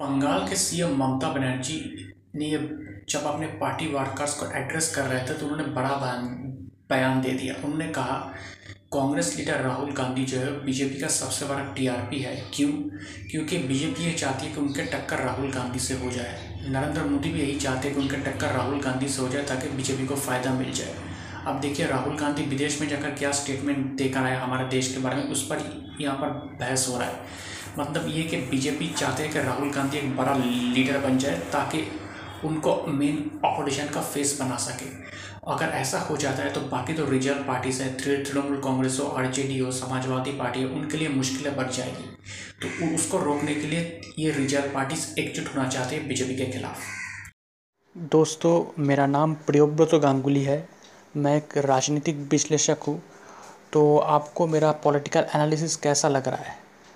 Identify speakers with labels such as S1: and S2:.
S1: बंगाल के सीएम ममता बनर्जी ने जब अपने पार्टी वर्कर्स को एड्रेस कर रहे थे तो उन्होंने बड़ा बयान बयान दे दिया। उन्होंने कहा, कांग्रेस लीडर राहुल गांधी जो है, बीजेपी का सबसे बड़ा टीआरपी है। क्यों? क्योंकि बीजेपी ये चाहती है कि उनके टक्कर राहुल गांधी से हो जाए। नरेंद्र मोदी भी यही चाहते हैं कि उनके टक्कर राहुल गांधी से हो जाए, ताकि बीजेपी को फ़ायदा मिल जाए। अब देखिए, राहुल गांधी विदेश में जाकर क्या स्टेटमेंट देकर आए हमारे देश के बारे में, उस पर यहाँ पर बहस हो रहा है। मतलब ये कि बीजेपी चाहते हैं कि राहुल गांधी एक बड़ा लीडर बन जाए ताकि उनको मेन अपोजिशन का फेस बना सके। अगर ऐसा हो जाता है तो बाकी तो रिज़र्व पार्टीज़ है तृणमूल कांग्रेस हो आर हो, समाजवादी पार्टी हो, उनके लिए मुश्किलें बढ़ जाएगी। तो उसको रोकने के लिए ये रिज़र्व पार्टीज़ एकजुट होना चाहते हैं बीजेपी के खिलाफ।
S2: दोस्तों, मेरा नाम प्रियोव्रत गांगुली है। मैं एक राजनीतिक विश्लेषक हूँ। तो आपको मेरा पॉलिटिकल एनालिसिस कैसा लग रहा है?